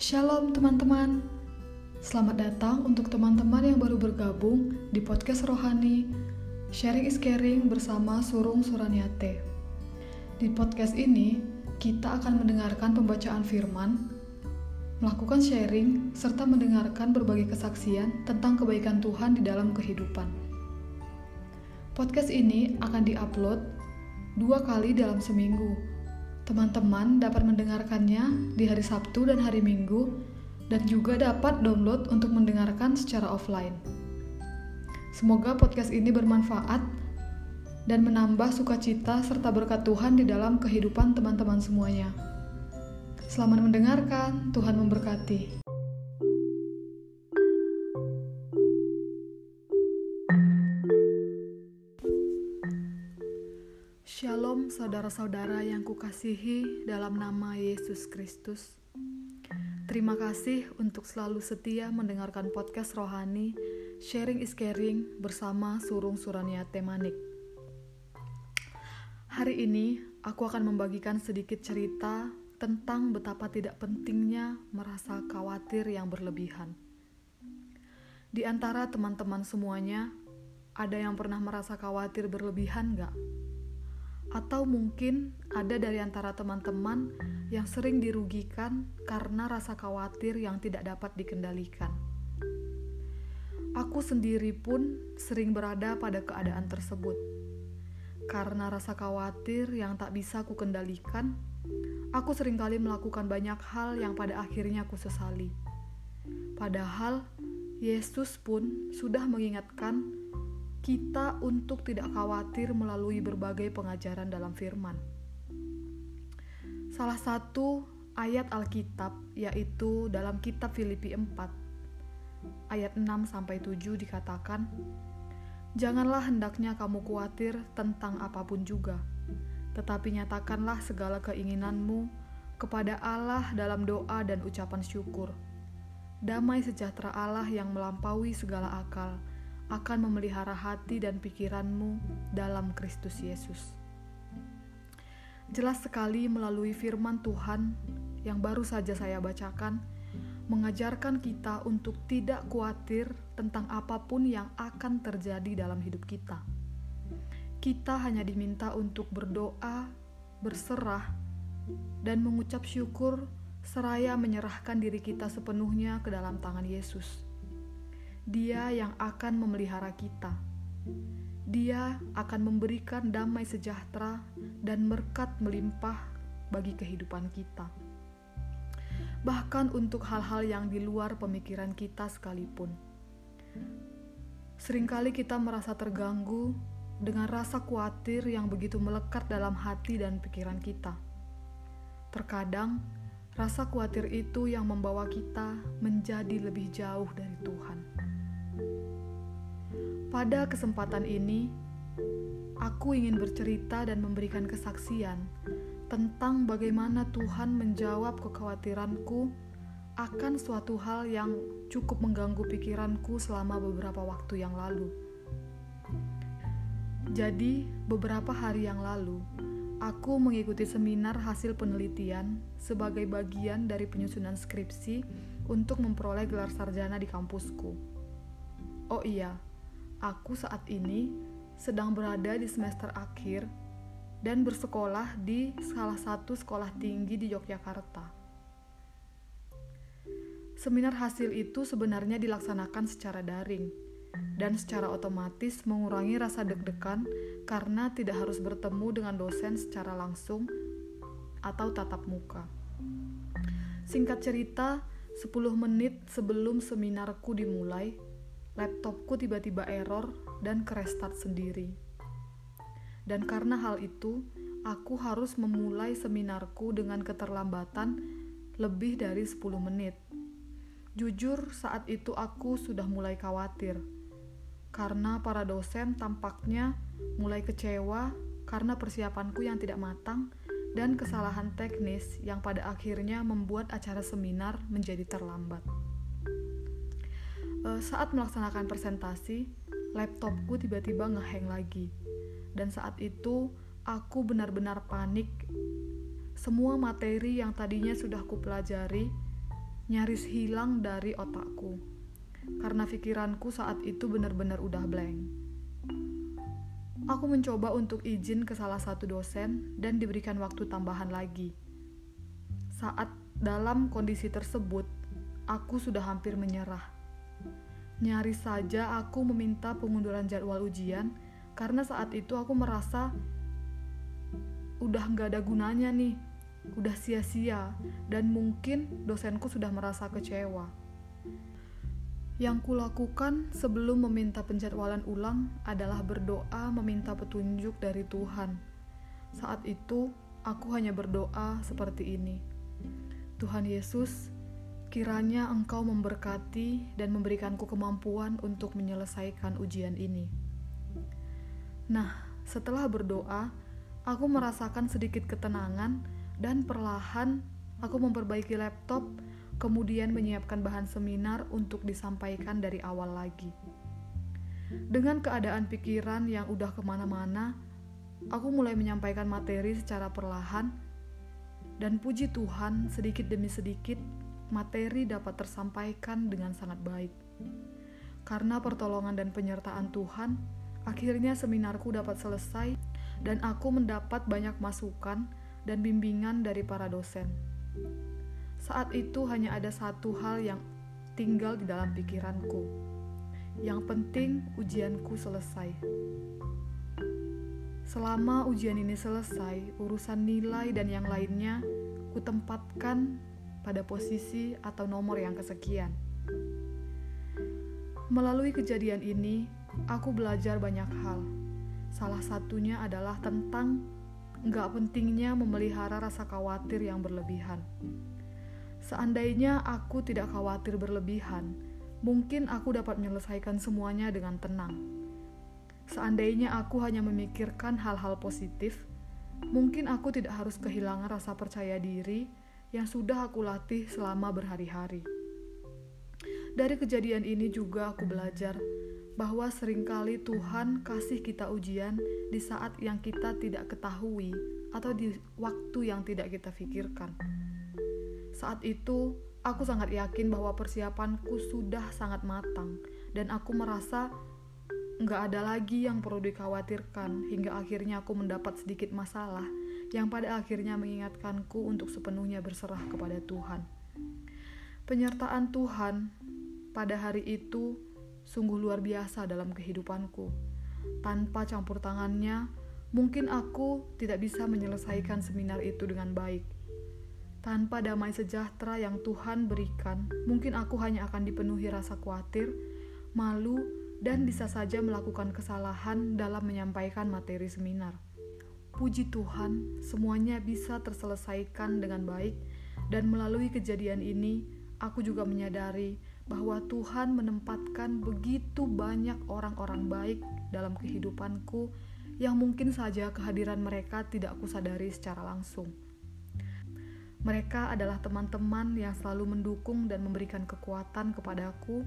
Shalom teman-teman. Selamat datang untuk teman-teman yang baru bergabung di podcast Rohani Sharing is Caring bersama Surung Suraniate. Di podcast ini, kita akan mendengarkan pembacaan firman, melakukan sharing, serta mendengarkan berbagai kesaksian tentang kebaikan Tuhan di dalam kehidupan. Podcast ini akan diupload dua kali dalam seminggu, Teman-teman dapat mendengarkannya di hari Sabtu dan hari Minggu, dan juga dapat download untuk mendengarkan secara offline. Semoga podcast ini bermanfaat dan menambah sukacita serta berkat Tuhan di dalam kehidupan teman-teman semuanya. Selamat mendengarkan, Tuhan memberkati. Shalom saudara-saudara yang kukasihi dalam nama Yesus Kristus. Terima kasih untuk selalu setia mendengarkan podcast rohani Sharing is Caring bersama Surung Suraniate Manik. Hari ini aku akan membagikan sedikit cerita tentang betapa tidak pentingnya merasa khawatir yang berlebihan. Di antara teman-teman semuanya, ada yang pernah merasa khawatir berlebihan gak? Atau mungkin ada dari antara teman-teman yang sering dirugikan karena rasa khawatir yang tidak dapat dikendalikan. Aku sendiri pun sering berada pada keadaan tersebut. Karena rasa khawatir yang tak bisa ku kendalikan, aku sering kali melakukan banyak hal yang pada akhirnya aku sesali. Padahal Yesus pun sudah mengingatkan kita untuk tidak khawatir melalui berbagai pengajaran dalam firman. Salah satu ayat Alkitab yaitu dalam kitab Filipi 4 ayat 6 sampai 7 dikatakan, Janganlah hendaknya kamu khawatir tentang apa pun juga, tetapi nyatakanlah segala keinginanmu kepada Allah dalam doa dan ucapan syukur. Damai sejahtera Allah yang melampaui segala akal akan memelihara hati dan pikiranmu dalam Kristus Yesus. Jelas sekali melalui firman Tuhan yang baru saja saya bacakan, mengajarkan kita untuk tidak khawatir tentang apa pun yang akan terjadi dalam hidup kita. Kita hanya diminta untuk berdoa, berserah, dan mengucap syukur seraya menyerahkan diri kita sepenuhnya ke dalam tangan Yesus. Dia yang akan memelihara kita. Dia akan memberikan damai sejahtera dan berkat melimpah bagi kehidupan kita. Bahkan untuk hal-hal yang di luar pemikiran kita sekalipun. Seringkali kita merasa terganggu dengan rasa khawatir yang begitu melekat dalam hati dan pikiran kita. Terkadang, rasa khawatir itu yang membawa kita menjadi lebih jauh dari Tuhan. Pada kesempatan ini, aku ingin bercerita dan memberikan kesaksian tentang bagaimana Tuhan menjawab kekhawatiranku akan suatu hal yang cukup mengganggu pikiranku selama beberapa waktu yang lalu. Jadi, beberapa hari yang lalu, aku mengikuti seminar hasil penelitian sebagai bagian dari penyusunan skripsi untuk memperoleh gelar sarjana di kampusku. Oh iya, Aku saat ini sedang berada di semester akhir dan bersekolah di salah satu sekolah tinggi di Yogyakarta. Seminar hasil itu sebenarnya dilaksanakan secara daring dan secara otomatis mengurangi rasa deg-degan karena tidak harus bertemu dengan dosen secara langsung atau tatap muka. Singkat cerita, 10 menit sebelum seminarku dimulai, laptopku tiba-tiba error dan kerestart sendiri. Dan karena hal itu, aku harus memulai seminarku dengan keterlambatan lebih dari 10 menit. Jujur, saat itu aku sudah mulai khawatir. Karena para dosen tampaknya mulai kecewa karena persiapanku yang tidak matang dan kesalahan teknis yang pada akhirnya membuat acara seminar menjadi terlambat uh, saat melaksanakan presentasi, laptopku tiba-tiba ngehang lagi. Dan saat itu, aku benar-benar panik. Semua materi yang tadinya sudah kupelajari nyaris hilang dari otakku. Karena pikiranku saat itu benar-benar udah blank. Aku mencoba untuk izin ke salah satu dosen dan diberikan waktu tambahan lagi. Saat dalam kondisi tersebut, aku sudah hampir menyerah. Nyaris saja aku meminta pengunduran jadwal ujian karena saat itu aku merasa udah nggak ada gunanya nih, udah sia-sia, dan mungkin dosenku sudah merasa kecewa. Yang kulakukan sebelum meminta penjadwalan ulang adalah berdoa meminta petunjuk dari Tuhan. Saat itu, aku hanya berdoa seperti ini. Tuhan Yesus, kiranya Engkau memberkati dan memberikanku kemampuan untuk menyelesaikan ujian ini. Nah, setelah berdoa, aku merasakan sedikit ketenangan dan perlahan aku memperbaiki laptop kemudian menyiapkan bahan seminar untuk disampaikan dari awal lagi. Dengan keadaan pikiran yang udah ke mana-mana, aku mulai menyampaikan materi secara perlahan, dan puji Tuhan, sedikit demi sedikit materi dapat tersampaikan dengan sangat baik. Karena pertolongan dan penyertaan Tuhan, akhirnya seminarku dapat selesai, dan aku mendapat banyak masukan dan bimbingan dari para dosen. Saat itu hanya ada satu hal yang tinggal di dalam pikiranku. Yang penting ujianku selesai. Selama ujian ini selesai, urusan nilai dan yang lainnya kutempatkan pada posisi atau nomor yang kesekian. Melalui kejadian ini, aku belajar banyak hal. Salah satunya adalah tentang nggak pentingnya memelihara rasa khawatir yang berlebihan. Seandainya aku tidak khawatir berlebihan, mungkin aku dapat menyelesaikan semuanya dengan tenang. Seandainya aku hanya memikirkan hal-hal positif, mungkin aku tidak harus kehilangan rasa percaya diri yang sudah aku latih selama berhari-hari. Dari kejadian ini juga aku belajar bahwa sering kali Tuhan kasih kita ujian di saat yang kita tidak ketahui atau di waktu yang tidak kita pikirkan. Saat itu, aku sangat yakin bahwa persiapanku sudah sangat matang, dan aku merasa nggak ada lagi yang perlu dikhawatirkan hingga akhirnya aku mendapat sedikit masalah yang pada akhirnya mengingatkanku untuk sepenuhnya berserah kepada Tuhan. Penyertaan Tuhan pada hari itu sungguh luar biasa dalam kehidupanku. Tanpa campur tangannya, mungkin aku tidak bisa menyelesaikan seminar itu dengan baik tanpa damai sejahtera yang Tuhan berikan, mungkin aku hanya akan dipenuhi rasa khawatir, malu, dan bisa saja melakukan kesalahan dalam menyampaikan materi seminar. Puji Tuhan, semuanya bisa terselesaikan dengan baik, dan melalui kejadian ini, aku juga menyadari bahwa Tuhan menempatkan begitu banyak orang-orang baik dalam kehidupanku yang mungkin saja kehadiran mereka tidak kusadari secara langsung. Mereka adalah teman-teman yang selalu mendukung dan memberikan kekuatan kepadaku,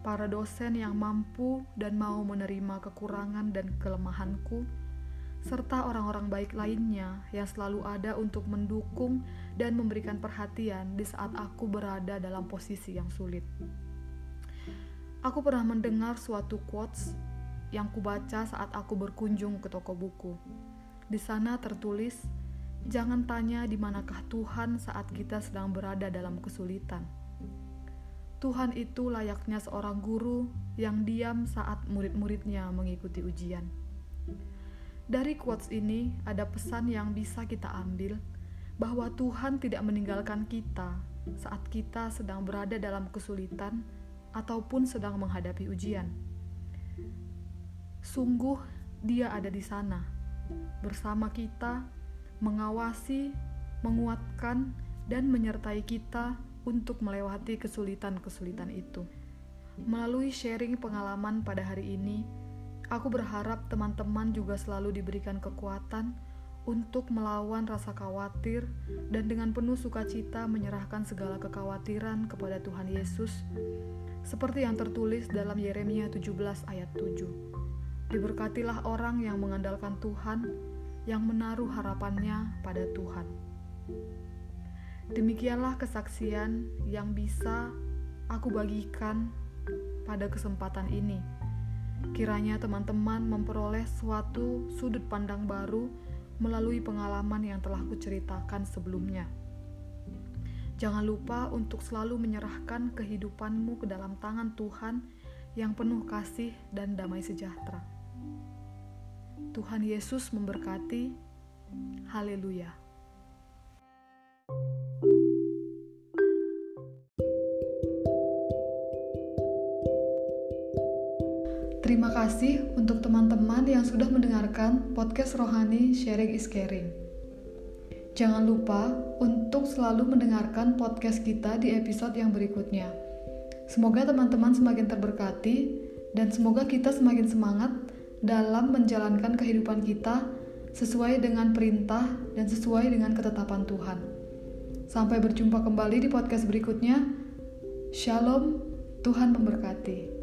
para dosen yang mampu dan mau menerima kekurangan dan kelemahanku, serta orang-orang baik lainnya yang selalu ada untuk mendukung dan memberikan perhatian di saat aku berada dalam posisi yang sulit. Aku pernah mendengar suatu quotes yang kubaca saat aku berkunjung ke toko buku. Di sana tertulis, Jangan tanya di manakah Tuhan saat kita sedang berada dalam kesulitan. Tuhan itu layaknya seorang guru yang diam saat murid-muridnya mengikuti ujian. Dari quotes ini ada pesan yang bisa kita ambil bahwa Tuhan tidak meninggalkan kita saat kita sedang berada dalam kesulitan ataupun sedang menghadapi ujian. Sungguh, Dia ada di sana bersama kita mengawasi, menguatkan, dan menyertai kita untuk melewati kesulitan-kesulitan itu. Melalui sharing pengalaman pada hari ini, aku berharap teman-teman juga selalu diberikan kekuatan untuk melawan rasa khawatir dan dengan penuh sukacita menyerahkan segala kekhawatiran kepada Tuhan Yesus seperti yang tertulis dalam Yeremia 17 ayat 7. Diberkatilah orang yang mengandalkan Tuhan yang menaruh harapannya pada Tuhan. Demikianlah kesaksian yang bisa aku bagikan pada kesempatan ini. Kiranya teman-teman memperoleh suatu sudut pandang baru melalui pengalaman yang telah kuceritakan sebelumnya. Jangan lupa untuk selalu menyerahkan kehidupanmu ke dalam tangan Tuhan yang penuh kasih dan damai sejahtera. Tuhan Yesus memberkati. Haleluya. Terima kasih untuk teman-teman yang sudah mendengarkan podcast Rohani Sharing is Caring. Jangan lupa untuk selalu mendengarkan podcast kita di episode yang berikutnya. Semoga teman-teman semakin terberkati dan semoga kita semakin semangat dalam menjalankan kehidupan kita sesuai dengan perintah dan sesuai dengan ketetapan Tuhan. Sampai berjumpa kembali di podcast berikutnya. Shalom, Tuhan memberkati.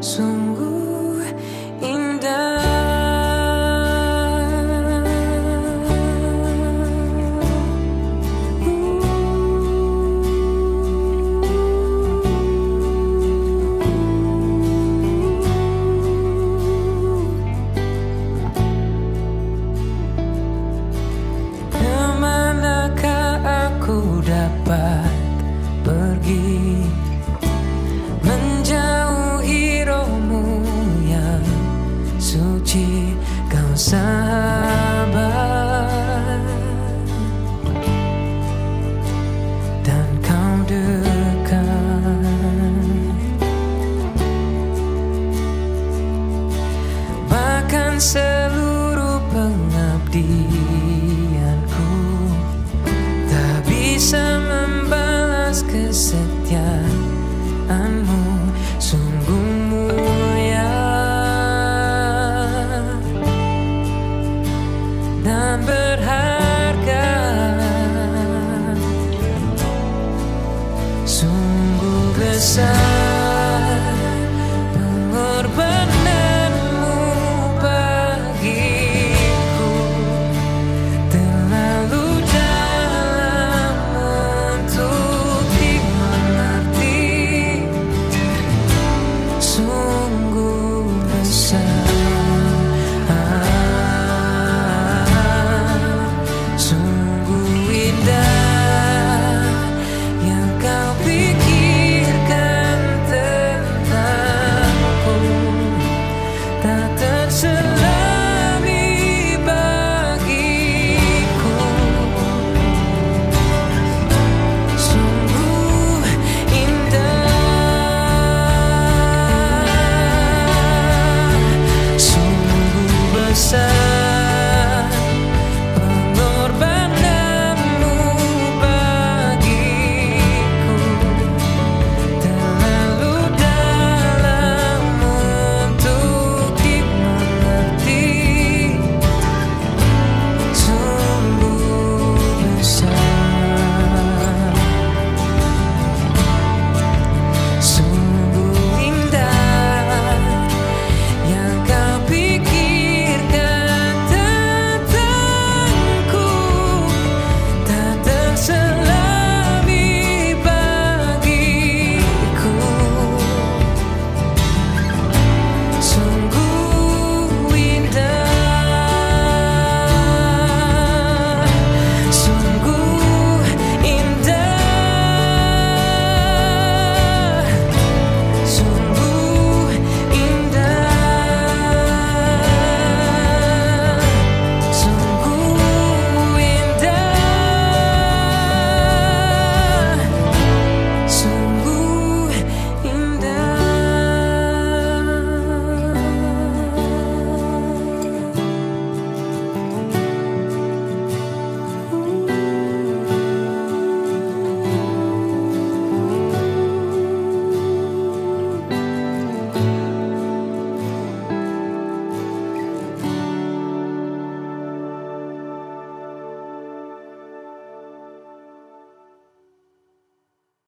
什？sun